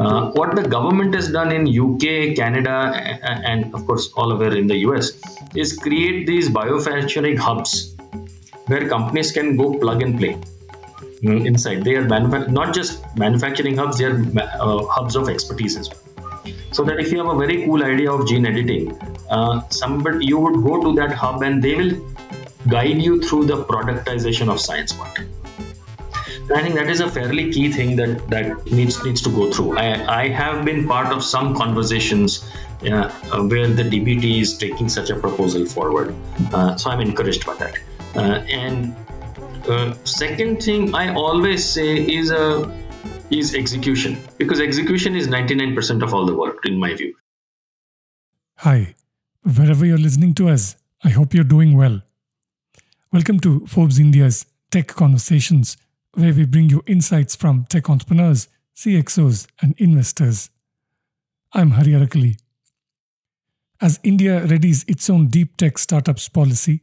Uh, what the government has done in UK, Canada, and of course all over in the US is create these biofacturing hubs where companies can go plug and play mm, inside. They are manuf- not just manufacturing hubs; they are uh, hubs of expertise as well. So that if you have a very cool idea of gene editing, uh, somebody you would go to that hub and they will guide you through the productization of science part. I think that is a fairly key thing that that needs needs to go through. I, I have been part of some conversations uh, where the DBT is taking such a proposal forward, uh, so I'm encouraged by that. Uh, and uh, second thing I always say is a uh, is execution because execution is 99% of all the work in my view. Hi, wherever you're listening to us, I hope you're doing well. Welcome to Forbes India's Tech Conversations where we bring you insights from tech entrepreneurs, CXOs, and investors. I'm Hari Arakali. As India readies its own deep tech startups policy,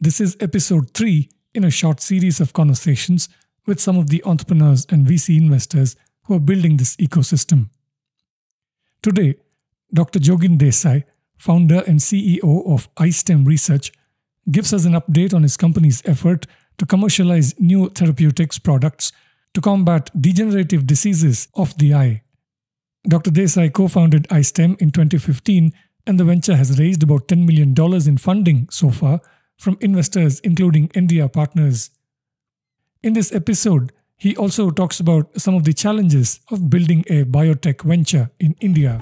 this is episode 3 in a short series of conversations with some of the entrepreneurs and VC investors who are building this ecosystem. Today, Dr. Jogin Desai, founder and CEO of EyeStem Research, gives us an update on his company's effort to commercialize new therapeutics products to combat degenerative diseases of the eye. Dr. Desai co founded EyeStem in 2015, and the venture has raised about $10 million in funding so far from investors including Endiya Partners. In this episode, he also talks about some of the challenges of building a biotech venture in India.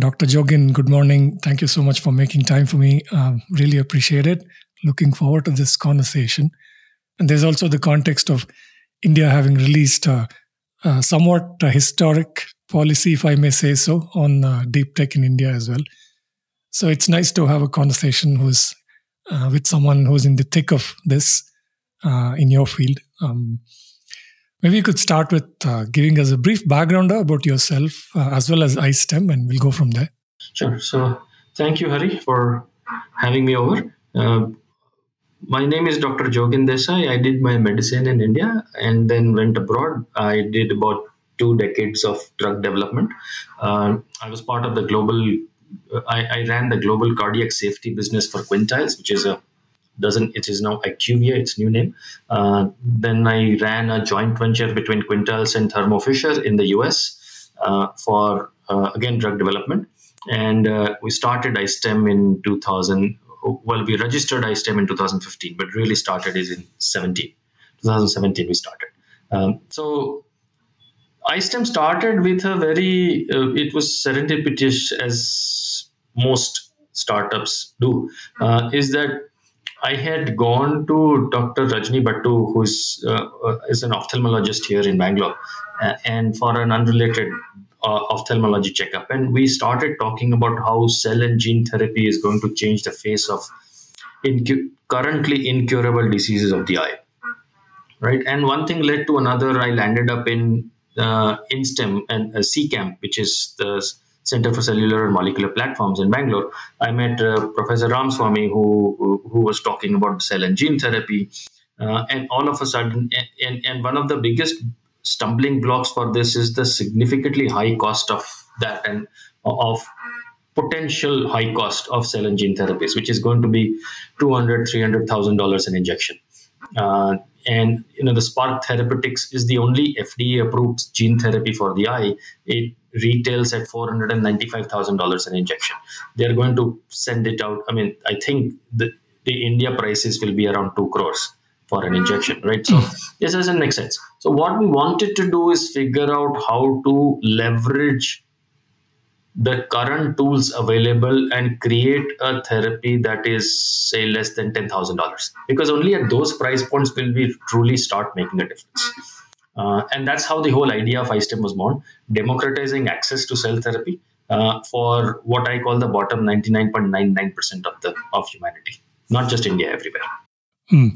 Dr. Jogin, good morning. Thank you so much for making time for me. Um, really appreciate it. Looking forward to this conversation. And there's also the context of India having released a, a somewhat a historic policy, if I may say so, on uh, deep tech in India as well. So it's nice to have a conversation who's uh, with someone who's in the thick of this uh, in your field. Um, Maybe you could start with uh, giving us a brief background about yourself uh, as well as EyeStem, and we'll go from there. Sure. So, thank you, Hari, for having me over. Uh, my name is Dr. Jogin Desai. I did my medicine in India and then went abroad. I did about two decades of drug development. Uh, I was part of the global. I, I ran the global cardiac safety business for Quintiles, which is a doesn't it is now IQVIA, its new name. Uh, then I ran a joint venture between Quintiles and Thermo Fisher in the US uh, for uh, again drug development, and uh, we started EyeStem in 2000. Well, we registered EyeStem in 2015, but really started is in 17. 2017 we started. Um, so EyeStem started with a very uh, it was serendipitous as most startups do uh, is that I had gone to Dr. Rajni Battu, who is, uh, uh, is an ophthalmologist here in Bangalore, uh, and for an unrelated uh, ophthalmology checkup. And we started talking about how cell and gene therapy is going to change the face of incu- currently incurable diseases of the eye. Right, and one thing led to another. I landed up in uh, INSTEM and uh, CCAMP, which is the Center for Cellular and Molecular Platforms in Bangalore, I met uh, Professor Ramaswamy, who, who, was talking about cell and gene therapy, uh, and all of a sudden, and, and one of the biggest stumbling blocks for this is the significantly high cost of that and of potential high cost of cell and gene therapies, which is going to be two hundred, three hundred thousand dollars an injection. Uh, and you know the Spark Therapeutics is the only FDA approved gene therapy for the eye. It retails at four hundred and ninety five thousand dollars an injection. They are going to send it out. I mean, I think the the India prices will be around two crores for an injection, mm. right? So this doesn't make sense. So what we wanted to do is figure out how to leverage the current tools available and create a therapy that is say less than $10000 because only at those price points will we truly start making a difference uh, and that's how the whole idea of EyeStem was born democratizing access to cell therapy uh, for what i call the bottom 99.99% of the of humanity not just india everywhere hmm.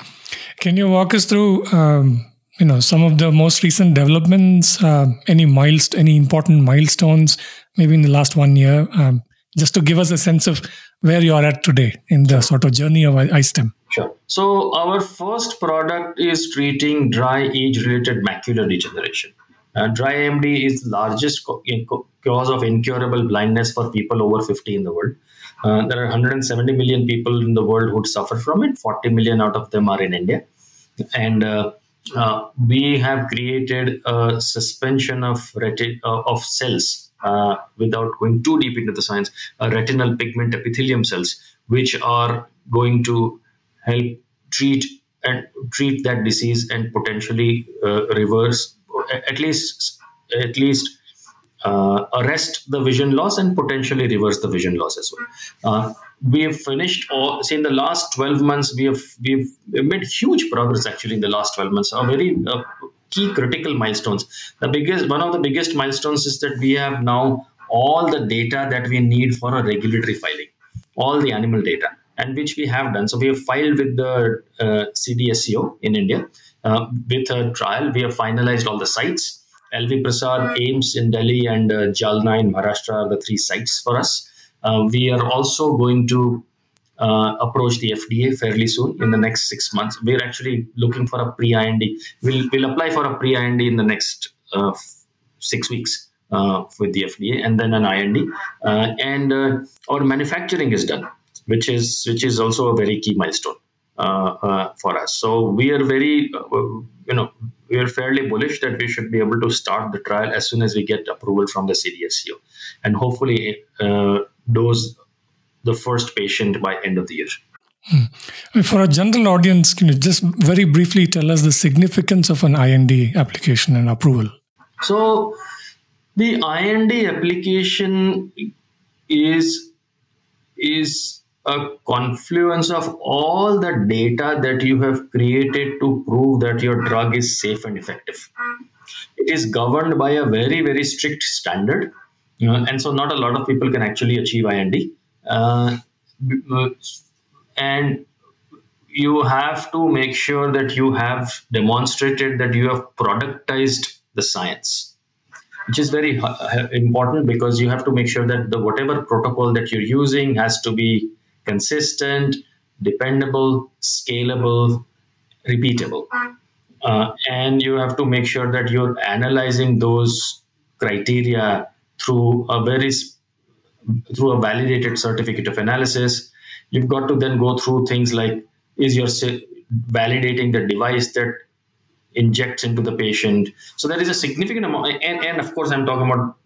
can you walk us through um, you know some of the most recent developments uh, any milest any important milestones maybe in the last one year um, just to give us a sense of where you are at today in the sort of journey of EyeStem Sure. So our first product is treating dry age-related macular degeneration. Uh, dry AMD is the largest cause of incurable blindness for people over 50 in the world. Uh, there are 170 million people in the world who suffer from it. 40 million out of them are in India, and uh, uh we have created a suspension of reti- uh, of cells uh, without going too deep into the science. retinal pigment epithelium cells, which are going to help treat and treat that disease and potentially reverse at least at least uh, arrest the vision loss and potentially reverse the vision loss as well. Uh, we have finished all. Say in the last twelve months, we have we've made huge progress actually in the last twelve months. A very uh, key critical milestones. The biggest one of the biggest milestones is that we have now all the data that we need for a regulatory filing, all the animal data, and which we have done. So we have filed with the uh, CDSCO in India uh, with a trial. We have finalized all the sites. LV Prasad, AIIMS in Delhi, and uh, Jalna in Maharashtra are the three sites for us. Uh, we are also going to uh, approach the FDA fairly soon in the next six months. We're actually looking for a pre IND. We'll, we'll apply for a pre IND in the next uh, six weeks. Uh, with the FDA and then an IND, uh, and our manufacturing is done, which is which is also a very key milestone. Uh, uh, for us. So we are very, uh, you know, we are fairly bullish that we should be able to start the trial as soon as we get approval from the CDSCO, and hopefully dose the first patient by end of the year. Hmm. For a general audience, can you just very briefly tell us the significance of an IND application and approval? So, the IND application is is a confluence of all the data that you have created to prove that your drug is safe and effective. It is governed by a very, very strict standard. and so not a lot of people can actually achieve IND. Uh, and you have to make sure that you have demonstrated that you have productized the science which is very important because you have to make sure that the whatever protocol that you're using has to be consistent, dependable, scalable, repeatable. Uh, and you have to make sure that you're analyzing those criteria through a very through a validated certificate of analysis. You've got to then go through things like is your validating the device that injects into the patient. So there is a significant amount, and, and of course, I'm talking about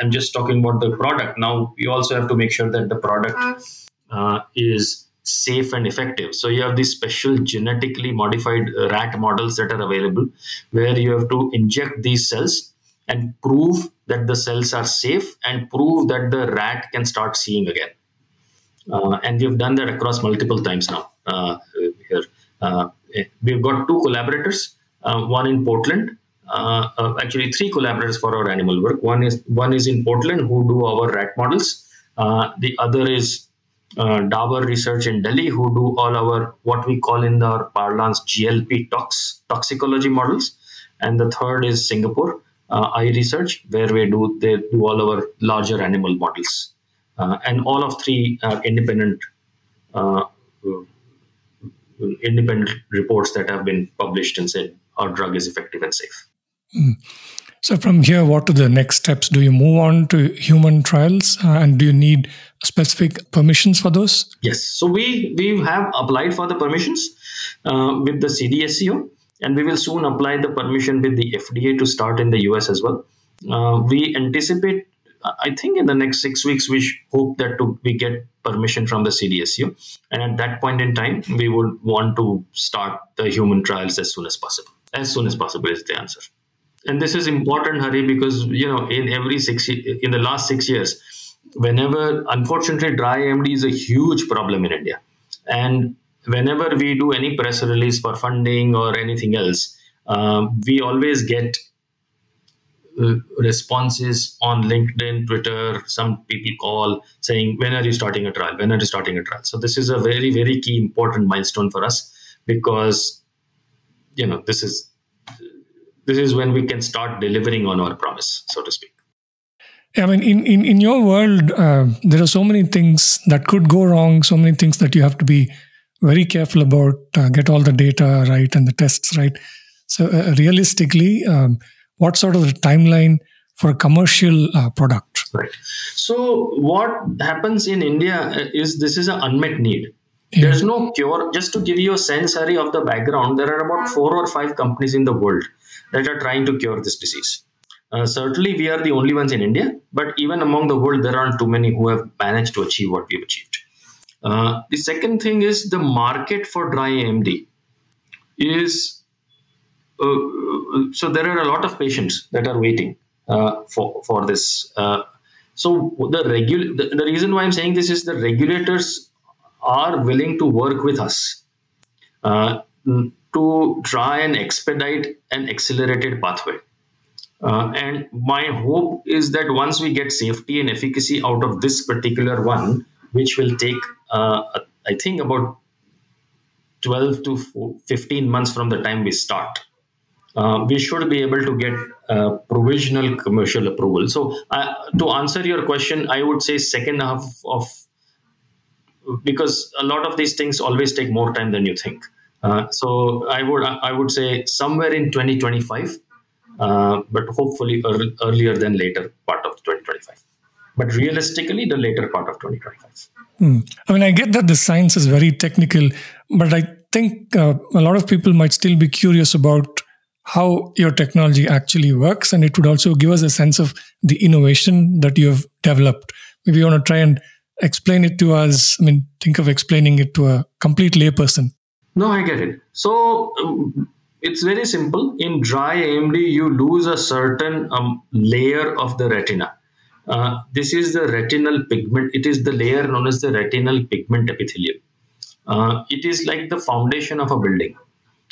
I'm just talking about the product. Now you also have to make sure that the product uh, is safe and effective. So you have these special genetically modified rat models that are available where you have to inject these cells and prove that the cells are safe and prove that the rat can start seeing again. Uh, and we've done that across multiple times now. Uh, here, uh, we've got two collaborators, uh, one in Portland. Uh, actually, three collaborators for our animal work. One is one is in Portland who do our rat models. the other is uh, Dabur Research in Delhi, who do all our what we call in our parlance GLP tox toxicology models, and the third is Singapore uh, Eye Research, where we do they do all our larger animal models, uh, and all of three are independent. Uh, independent reports that have been published and said our drug is effective and safe. Mm. So, from here, what are the next steps? Do you move on to human trials, uh, and do you need specific permissions for those? Yes. So we we have applied for the permissions uh, with the CDSCO, and we will soon apply the permission with the FDA to start in the US as well. Uh, we anticipate, I think, in the next six weeks, we hope that to, we get permission from the CDSCO, and at that point in time, we would want to start the human trials as soon as possible. As soon as possible is the answer and this is important hari because you know in every six in the last six years whenever unfortunately dry amd is a huge problem in india. And whenever we do any press release for funding or anything else um, we always get uh, responses on linkedin twitter some people call saying when are you starting a trial? When are you starting a trial? So this is a very very key important milestone for us because you know this is this is when we can start delivering on our promise, so to speak. I mean, in, in, in your world, uh, there are so many things that could go wrong, so many things that you have to be very careful about uh, get all the data right and the tests right. So uh, realistically, um, what sort of timeline for a commercial uh, product? Right. So what happens in India uh, is this is an unmet need. Yeah. There's no cure. Just to give you a sense, Hari, of the background, there are about four or five companies in the world that are trying to cure this disease. Uh, certainly, we are the only ones in India, but even among the world, there aren't too many who have managed to achieve what we've achieved. Uh, the second thing is the market for dry AMD is uh, uh, so there are a lot of patients that are waiting uh, for for this. Uh, so the regul the, the reason why I'm saying this is the regulators are willing to work with us to try and expedite an accelerated pathway. Uh, and my hope is that once we get safety and efficacy out of this particular one, which will take, uh, I think, about 12 to 15 months from the time we start, uh, we should be able to get uh, provisional commercial approval. So, uh, to answer your question, I would say second half of because a lot of these things always take more time than you think. Uh, so I would I would say somewhere in 2025 uh, but hopefully early, earlier than later part of 2025. But realistically, the later part of 2025. Hmm. I mean, I get that the science is very technical, but I think uh, a lot of people might still be curious about how your technology actually works, and it would also give us a sense of the innovation that you have developed. Maybe you want to try and explain it to us. I mean, think of explaining it to a complete layperson. No, I get it. So, um, it's very simple. In dry AMD, you lose a certain um, layer of the retina. Uh, this is the retinal pigment. It is the layer known as the retinal pigment epithelium. Uh, it is like the foundation of a building.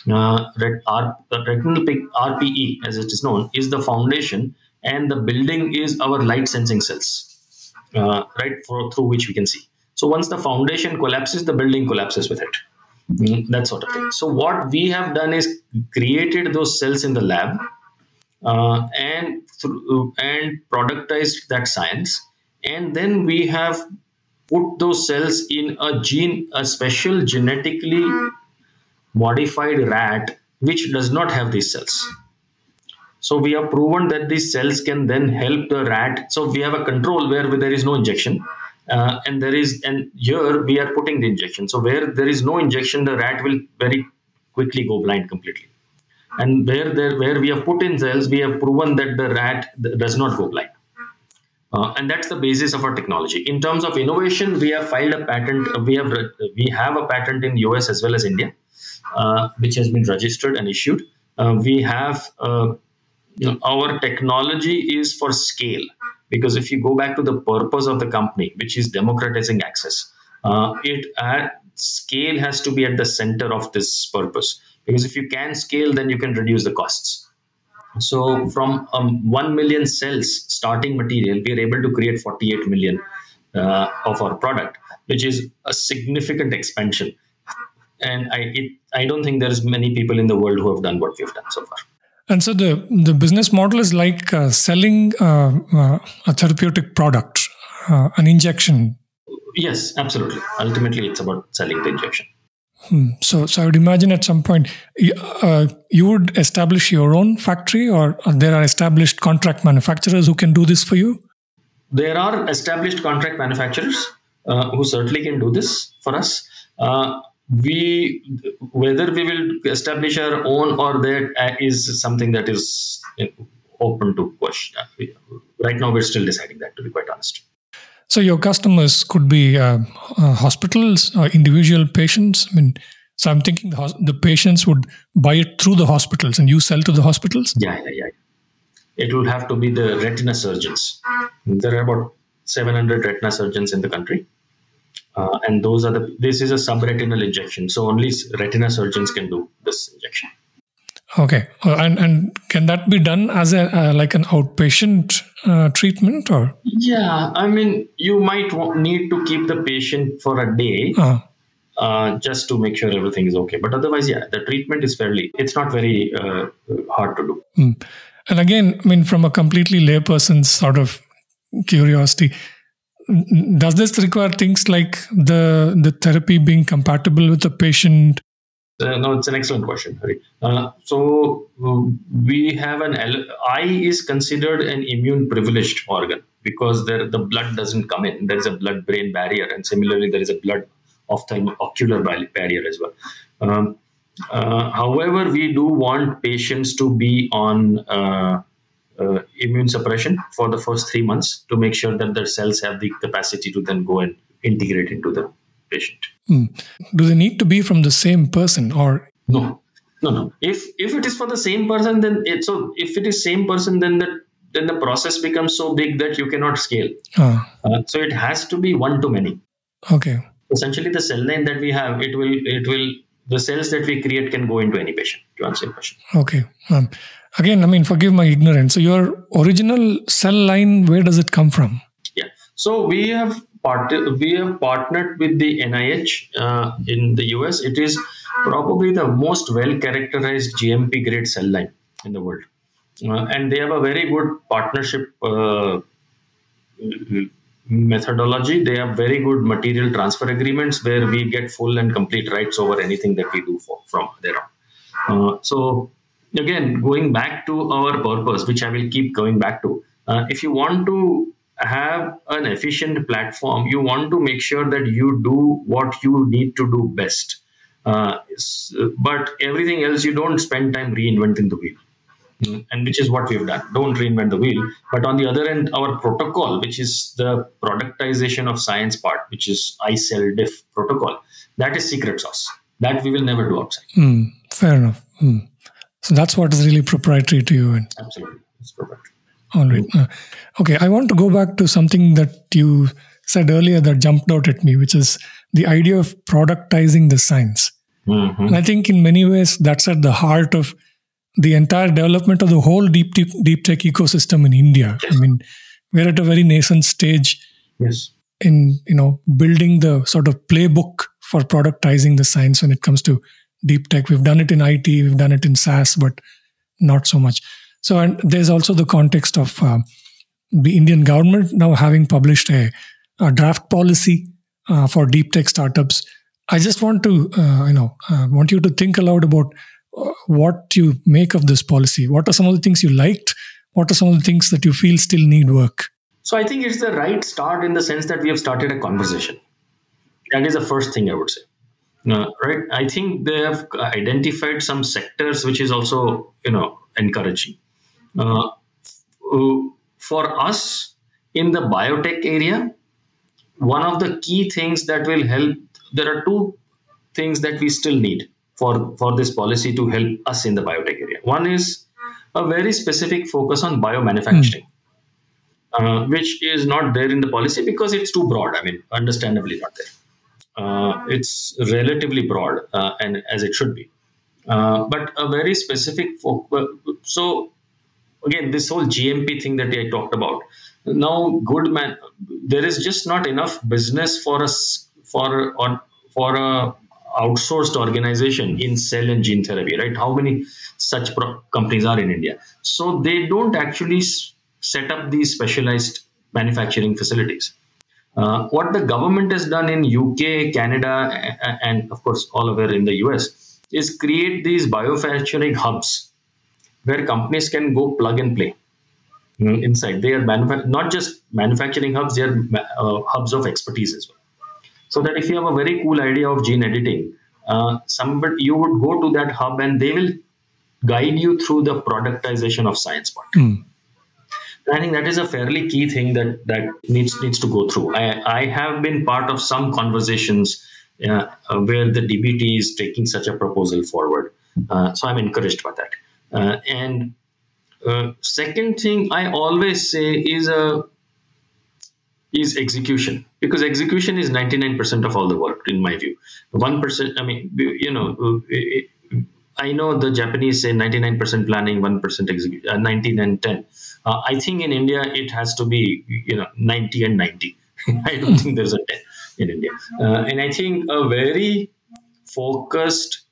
Uh, R- retinal pig- RPE, as it is known, is the foundation, and the building is our light sensing cells, uh, right, for, through which we can see. So once the foundation collapses, the building collapses with it. Mm, that sort of thing. So what we have done is created those cells in the lab uh, and through, and productized that science, and then we have put those cells in a gene, a special genetically modified rat which does not have these cells. So we have proven that these cells can then help the rat. So we have a control where there is no injection uh, and there is and here we are putting the injection. So where there is no injection the rat will very quickly go blind completely. And where there where we have put in cells we have proven that the rat does not go blind. Uh, and that's the basis of our technology. In terms of innovation we have filed a patent we have we have a patent in us as well as india uh, which has been registered and issued. Uh, we have uh, you know, our technology is for scale because if you go back to the purpose of the company which is democratizing access uh, it scale has to be at the center of this purpose. Because if you can scale then you can reduce the costs. So from um, 1 million cells starting material we are able to create 48 million uh, of our product which is a significant expansion. And i it, i don't think there's many people in the world who have done what we've done so far and so the, the business model is like uh, selling uh, uh, a therapeutic product, uh, an injection. Yes, absolutely. Ultimately, it's about selling the injection. Hmm. So, so I would imagine at some point uh, you would establish your own factory, or there are established contract manufacturers who can do this for you. There are established contract manufacturers uh, who certainly can do this for us we whether we will establish our own or that uh, something that is open to question. Right now we're still deciding that to be quite honest. So your customers could be uh, uh, hospitals or individual patients? I mean so i'm thinking the, the, patients would buy it through the hospitals and you sell to the hospitals? Yeah yeah yeah. It would have to be the retina surgeons. There are about 700 retina surgeons in the country uh, and those are the this is a subretinal injection. So only retina surgeons can do this injection. Okay. Uh, and and can that be done as a uh, like an outpatient uh, treatment or? Yeah i mean you might need to keep the patient for a day uh-huh. uh, just to make sure everything is okay. But otherwise yeah the treatment is fairly it's not very uh, hard to do. Mm. and again i mean from a completely layperson's sort of curiosity does this require things like the the therapy being compatible with the patient? Uh, no, it's an excellent question. Uh, so uh, we have an eye is considered an immune privileged organ because there the blood doesn't come in. There is a blood-brain barrier, and similarly there is a blood ocular barrier as well. Um, uh, however, we do want patients to be on uh, uh, immune suppression for the first three months to make sure that their cells have the capacity to then go and integrate into the patient. Hmm. Do they need to be from the same person or no? No, no. If if it is for the same person, then it so if it is same person, then the then the process becomes so big that you cannot scale. Uh, so it has to be one to many. Okay. Essentially, the cell line that we have, it will it will the cells that we create can go into any patient. To answer your question. Okay. Um, again, I mean, forgive my ignorance. So your original cell line, where does it come from? Yeah. So we have part we have partnered with the NIH uh, in the US. It is probably the most well characterized GMP grade cell line in the world, uh, and they have a very good partnership. Uh, methodology they have very good material transfer agreements where we get full and complete rights over anything that we do for, from there on uh, so again, going back to our purpose, which I will keep going back to, uh, if you want to have an efficient platform, you want to make sure that you do what you need to do best. Uh, but everything else, you don't spend time reinventing the wheel. Mm, and which is what we've done. Don't reinvent the wheel. But on the other end, our protocol, which is the productization of science part, which is iCellDiff protocol, that is secret sauce. That we will never do outside. Mm, fair enough. Mm. So that's what is really proprietary to you. And Absolutely, it's proprietary. All right. Uh, okay, I want to go back to something that you said earlier that jumped out at me, which is the idea of productizing the science. Mm-hmm. And I think in many ways that's at the heart of the entire development of the whole deep deep, deep tech ecosystem in India. Yes. I mean, we're at a very nascent stage. Yes. In you know building the sort of playbook for productizing the science when it comes to deep tech. We've done it in IT, we've done it in SaaS, but not so much. So, and there's also the context of uh, the Indian government now having published a, a draft policy uh, for deep tech startups. I just want to, uh, you know, uh, want you to think aloud about uh, what you make of this policy. What are some of the things you liked? What are some of the things that you feel still need work? So I think it's the right start in the sense that we have started a conversation. That is the first thing I would say. Uh, right. I think they have identified some sectors which is also you know encouraging. Uh, for us in the biotech area, one of the key things that will help. There are two things that we still need for for this policy to help us in the biotech area. One is a very specific focus on biomanufacturing. Mm. Uh, which is not there in the policy because it's too broad. I mean, understandably not there uh, it's relatively broad uh, and as it should be. Uh, but a very specific focus. So again, this whole GMP thing that I talked about. Now, good man, there is just not enough business for us for on for a outsourced organization in cell and gene therapy, right? How many such pro- companies are in India? So they don't actually s- set up these specialized manufacturing facilities. Uh, what the government has done in UK, Canada, and of course all over in the US is create these biofacturing hubs where companies can go plug and play mm, inside. They are manuf- not just manufacturing hubs; they are uh, hubs of expertise as well. So that if you have a very cool idea of gene editing, uh, somebody you would go to that hub and they will guide you through the productization of science part. Mm. I think that is a fairly key thing that that needs needs to go through. I, I have been part of some conversations uh, where the DBT is taking such a proposal forward, uh, so I'm encouraged by that. Uh, and uh, second thing I always say is a is execution because execution is 99% of all the work in my view. One percent, I mean, you know, I know the Japanese say 99% planning, 1% execution, uh, 19 and 10. Uh, I think in India it has to be, you know, 90 and 90. I don't think there's a 10 in India. Uh, and I think a very focused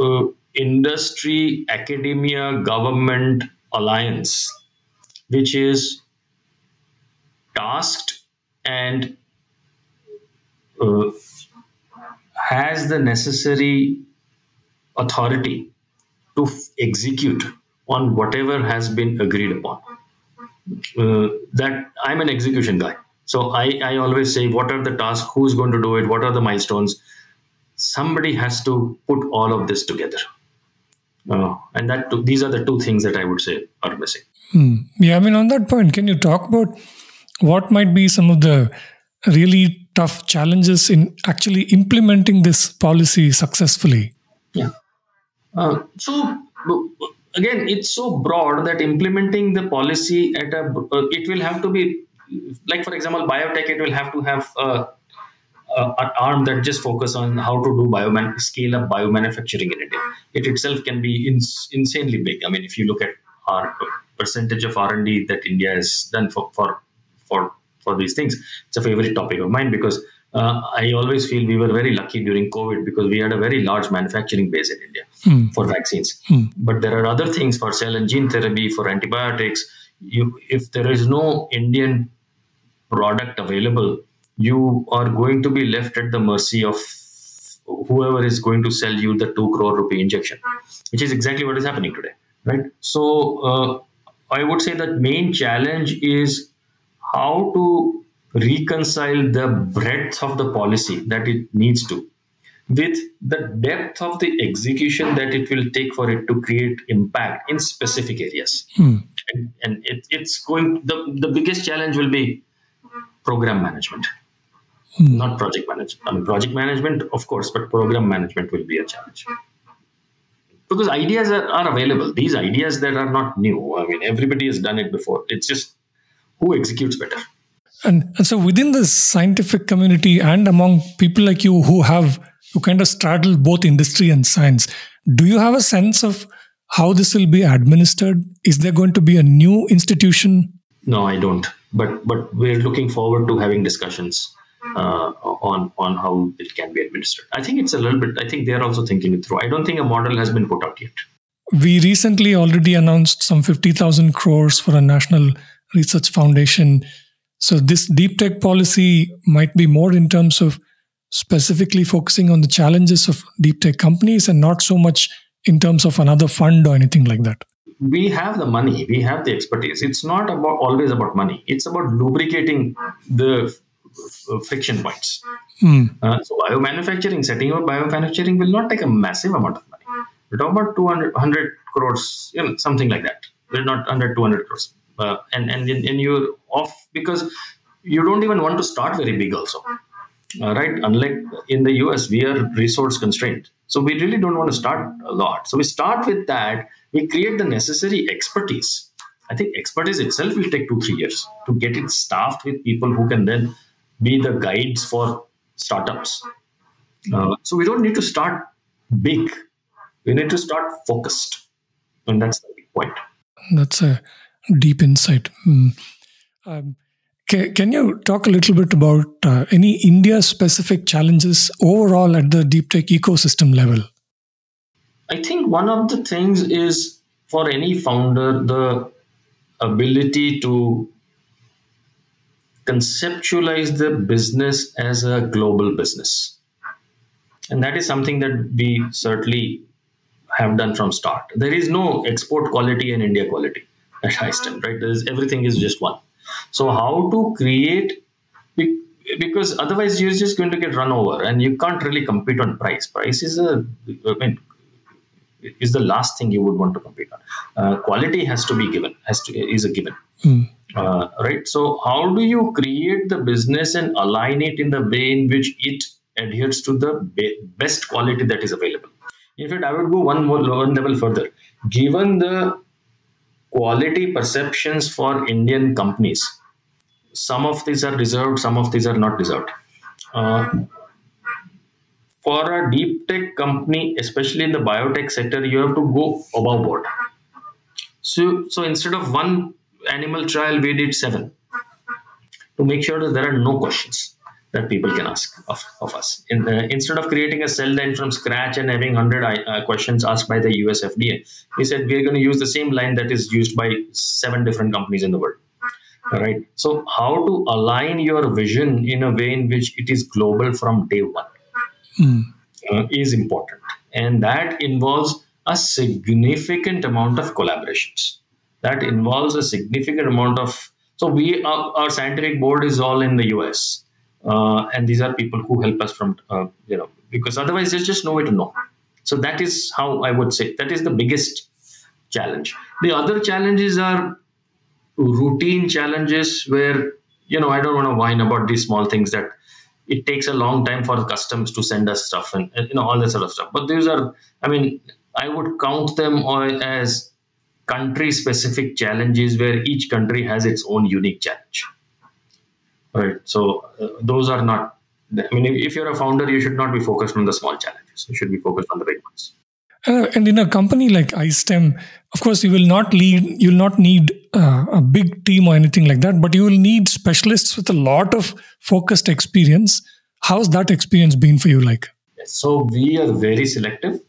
uh, industry, academia, government alliance, which is tasked and uh, has the necessary authority to f- execute on whatever has been agreed upon. Uh, that I'm an execution guy. So I, I always say, what are the tasks? Who's going to do it? What are the milestones? Somebody has to put all of this together. Uh, and that these are the two things that I would say are missing. Hmm. Yeah, I mean, on that point, can you talk about what might be some of the really tough challenges in actually implementing this policy successfully? Yeah. Uh, so again, it's so broad that implementing the policy at a uh, it will have to be like for example, biotech. It will have to have a, a, an arm that just focus on how to do bioman scale up biomanufacturing in India. It itself can be ins- insanely big. I mean, if you look at our percentage of R and D that India has done for for for for these things, it's a favorite topic of mine because uh, I always feel we were very lucky during COVID because we had a very large manufacturing base in India Hmm. for vaccines. Hmm. But there are other things for cell and gene therapy, for antibiotics. You, if there is no Indian product available, you are going to be left at the mercy of whoever is going to sell you the two crore rupee injection, which is exactly what is happening today, right? So uh, I would say that main challenge is how to reconcile the breadth of the policy that it needs to with the depth of the execution that it will take for it to create impact in specific areas. Hmm. and, and it, it's going the, the biggest challenge will be program management. Hmm. not project management. I mean project management of course but program management will be a challenge. Because ideas are, are available. These ideas that are not new. I mean everybody has done it before. It's just who executes better And, and so within the scientific community and among people like you who have who kind of straddle both industry and science, do you have a sense of how this will be administered? Is there going to be a new institution? No, I don't. But but we're looking forward to having discussions uh, on on how it can be administered. I think it's a little bit. I think they're also thinking it through. I don't think a model has been put out yet. We recently already announced some 50,000 crores for a national research foundation. So this deep tech policy might be more in terms of specifically focusing on the challenges of deep tech companies and not so much in terms of another fund or anything like that. We have the money. We have the expertise. It's not about always about money. It's about lubricating the f- friction points. Hmm. Uh, so biomanufacturing, setting up biomanufacturing will not take a massive amount of money. We're talking about 200 100 crores, you know, something like that. We're not under 200 crores. Uh, and, and, and you're off because you don't even want to start very big also. Uh, right? Unlike in the US, we are resource constrained. So we really don't want to start a lot. So we start with that. We create the necessary expertise. I think expertise itself will take two, three years to get it staffed with people who can then be the guides for startups. Uh, so we don't need to start big. We need to start focused. And that's the big point. That's a deep insight. Hmm. Um, ca- can you talk a little bit about uh, any India specific challenges overall at the deep tech ecosystem level? I think one of the things is for any founder the ability to conceptualize the business as a global business. And that is something that we certainly have done from start. There is no export quality and India quality at EyeStem, right? There is everything is just one. So how to create because otherwise you're just going to get run over and you can't really compete on price. Price is a I mean is the last thing you would want to compete on. Uh, quality has to be given, has to is a given. Hmm. Uh, right. So how do you create the business and align it in the way in which it adheres to the be- best quality that is available? In fact, I would go one more one level further. Given the quality perceptions for Indian companies, some of these are deserved, some of these are not deserved. Uh, for a deep tech company, especially in the biotech sector, you have to go above board. So, so instead of one animal trial, we did seven to make sure that there are no questions that people can ask of, of us. In, uh, instead of creating a cell line from scratch and having 100 uh, questions asked by the US FDA, we said we're going to use the same line that is used by seven different companies in the world. right so how to align your vision in a way in which it is global from day one Mm. uh, is important and that involves a significant amount of collaborations that involves a significant amount of so we our, our scientific board is all in the us uh, and these are people who help us from uh, you know because otherwise there's just no way to know. So that is how i would say that is the biggest challenge. The other challenges are routine challenges where you know i don't want to whine about these small things that it takes a long time for the customs to send us stuff and you know all that sort of stuff. But these are i mean i would count them as country specific challenges where each country has its own unique challenge right. So uh, those are not i mean if, you're a founder you should not be focused on the small challenges. You should be focused on the big ones. Uh, and in a company like EyeStem, of course, you will not lead, you will not need uh, a big team or anything like that, but you will need specialists with a lot of focused experience. How's that experience been for you like? So we are very selective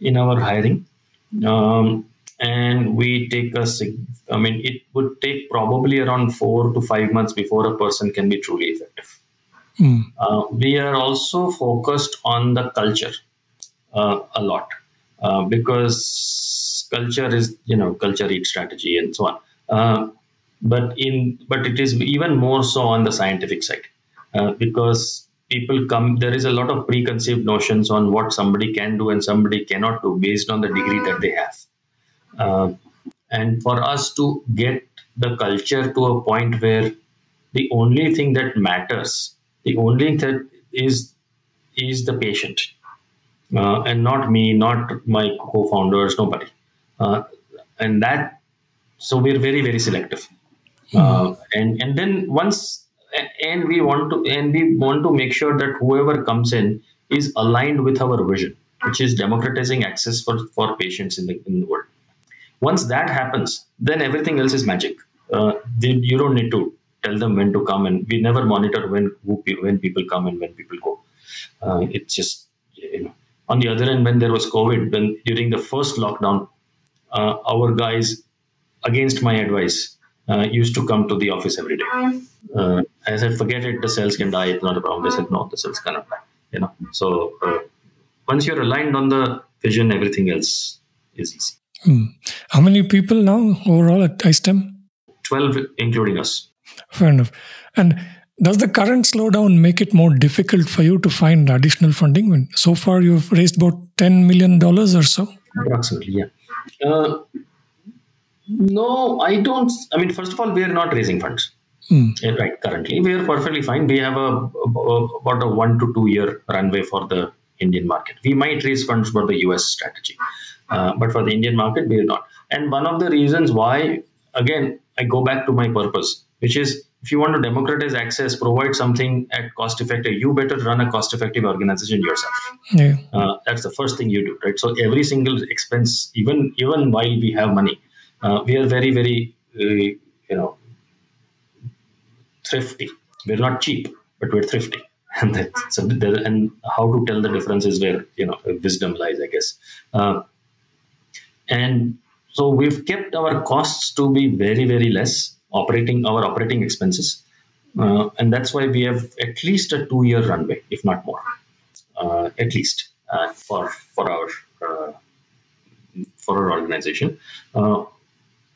in our hiring, um, and we take a. I mean, it would take probably around four to five months before a person can be truly effective. Mm. Uh, we are also focused on the culture uh, a lot uh, because culture is you know culture eats strategy and so on. Uh, but in but it is even more so on the scientific side uh, because people come there is a lot of preconceived notions on what somebody can do and somebody cannot do based on the degree that they have and for us to get the culture to a point where the only thing that matters the only thing that is is the patient. Uh, and not me not my co-founders nobody. Uh, and that so we're very very selective. Uh, and and then once and we want to and we want to make sure that whoever comes in is aligned with our vision which is democratizing access for for patients in the in the world once that happens then everything else is magic. Uh, you don't need to tell them when to come and we never monitor when who, when people come and when people go. Uh, it's just you know on the other end when there was covid when during the first lockdown uh, our guys against my advice uh, used to come to the office every day. Uh, i said forget it the cells can die it's not a problem. They said no the cells cannot die you know. So uh, once you're aligned on the vision everything else is easy Hmm. How many people now overall at EyeStem? 12 including us Fair enough. And does the current slowdown make it more difficult for you to find additional funding? So far you've raised about ten million dollars or so. approximately yeah uh, no i don't i mean first of all we are not raising funds. Uh, right currently we are perfectly fine we have a, a- about a one to two year runway for the indian market we might raise funds for the us strategy uh, but for the indian market we are not. And one of the reasons why again i go back to my purpose which is if you want to democratize access provide something at cost effective you better run a cost effective organization yourself. Yeah. uh, that's the first thing you do right? So every single expense even even while we have money uh, we are very very uh, you know thrifty. We're not cheap but we're thrifty. And that's so and how to tell the difference is where you know wisdom lies i guess. Uh, and so we've kept our costs to be very very less operating our operating expenses uh, and that's why we have at least a two year runway if not more uh, at least uh, for for our uh, for our organization. Uh,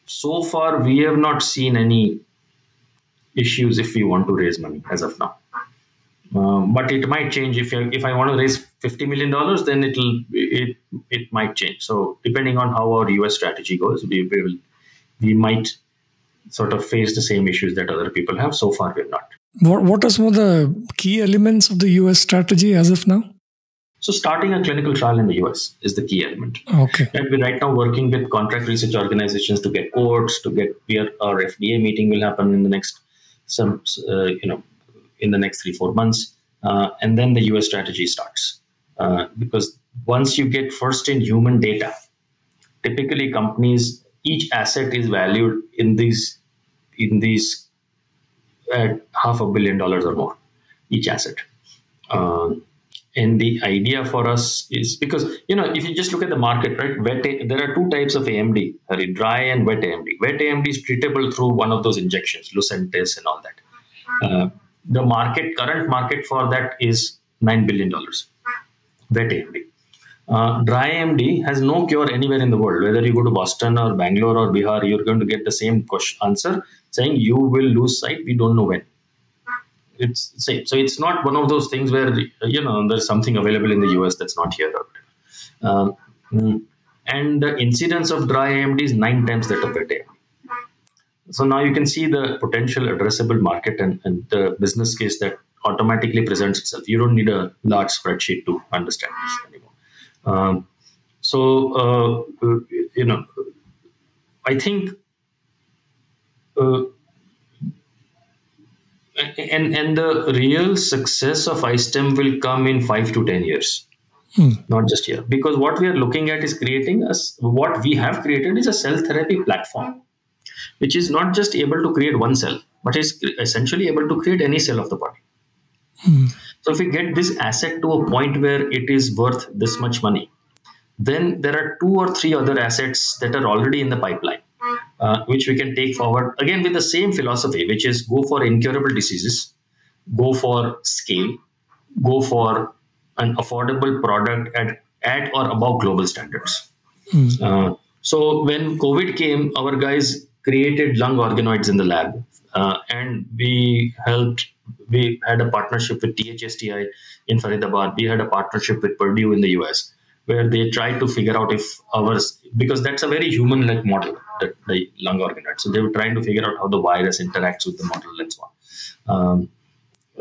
so far, we have not seen any issues if we want to raise money as of now. Um, but it might change if I, if I want to raise fifty million dollars, then it'll it it might change. So depending on how our US strategy goes, we, we will we might sort of face the same issues that other people have. So far, we're not. What What are some of the key elements of the US strategy as of now? So starting a clinical trial in the US is the key element. Okay. And we're right now working with contract research organizations to get quotes, to get we are, our FDA meeting will happen in the next some uh, you know in the next three four months, uh, and then the US strategy starts uh, because once you get first in human data, typically companies each asset is valued in these in these at half a billion dollars or more each asset. Um, And the idea for us is because you know if you just look at the market, right? Wet there are two types of AMD: dry and wet AMD. Wet AMD is treatable through one of those injections, Lucentis and all that. Uh, the market current market for that is nine billion dollars. Wet AMD. Uh, dry AMD has no cure anywhere in the world. Whether you go to Boston or Bangalore or Bihar, you're going to get the same question, answer saying you will lose sight. We don't know when it's same. So it's not one of those things where you know there's something available in the US that's not here. Um, and the incidence of dry AMD is nine times that of wet AMD. So now you can see the potential addressable market and, and the business case that automatically presents itself. You don't need a large spreadsheet to understand this anymore. Um, so uh, you know, I think. Uh, and and the real success of EyeStem will come in five to ten years, hmm. not just here. Because what we are looking at is creating us. What we have created is a cell therapy platform, which is not just able to create one cell, but is essentially able to create any cell of the body. Hmm. So if we get this asset to a point where it is worth this much money, then there are two or three other assets that are already in the pipeline uh, which we can take forward again with the same philosophy, which is go for incurable diseases, go for scale, go for an affordable product at, at or above global standards. Mm. Uh, so when COVID came, our guys created lung organoids in the lab, uh, and we helped. We had a partnership with THSTI in Faridabad. We had a partnership with Purdue in the US where they tried to figure out if ours because that's a very human like model that the lung organoid so they were trying to figure out how the virus interacts with the model and so on um,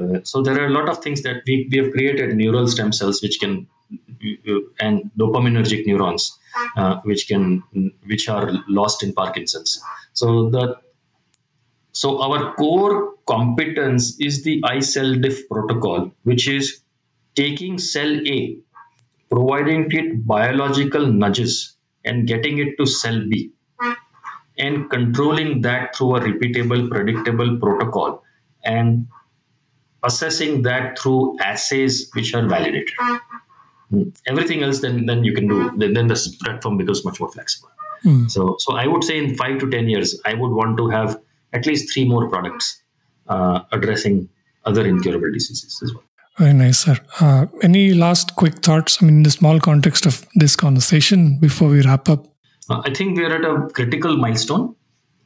uh, so there are a lot of things that we, we have created neural stem cells which can uh, and dopaminergic neurons uh, which can which are lost in parkinson's so the so our core competence is the iCellDiff protocol which is taking cell a providing it biological nudges and getting it to cell B and controlling that through a repeatable, predictable protocol and assessing that through assays which are validated. Hmm. Everything else, then then you can do. Then, then the platform becomes much more flexible. Mm. So so I would say in five to ten years, I would want to have at least three more products uh, addressing other incurable diseases as well. Very nice, sir. Uh, any last quick thoughts? I mean, in the small context of this conversation before we wrap up? Uh, I think we're at a critical milestone.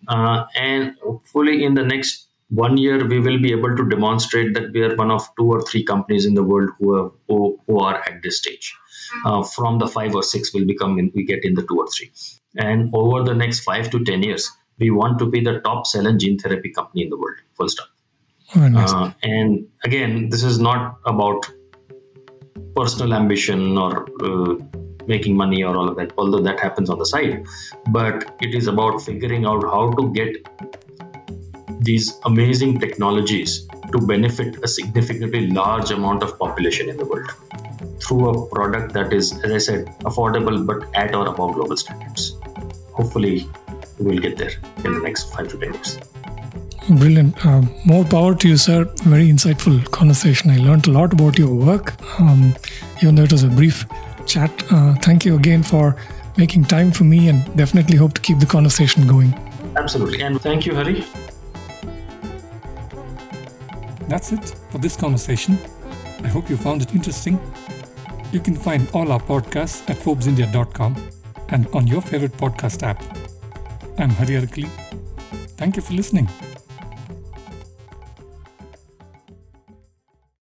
Uh, and hopefully, in the next one year, we will be able to demonstrate that we are one of two or three companies in the world who are, who, who are at this stage. Uh, from the five or six, will become in, we get in the two or three. And over the next five to 10 years, we want to be the top cell and gene therapy company in the world, full stop. Nice. Uh, and again, this is not about personal ambition or uh, making money or all of that, although that happens on the side. But it is about figuring out how to get these amazing technologies to benefit a significantly large amount of population in the world through a product that is, as I said, affordable but at or above global standards. Hopefully, we'll get there in the next five to ten years. Brilliant. Uh, more power to you, sir. Very insightful conversation. I learned a lot about your work, um, even though it was a brief chat. Uh, thank you again for making time for me and definitely hope to keep the conversation going. Absolutely. And thank you, Hari. That's it for this conversation. I hope you found it interesting. You can find all our podcasts at ForbesIndia.com and on your favorite podcast app. I'm Hari Arakali. Thank you for listening.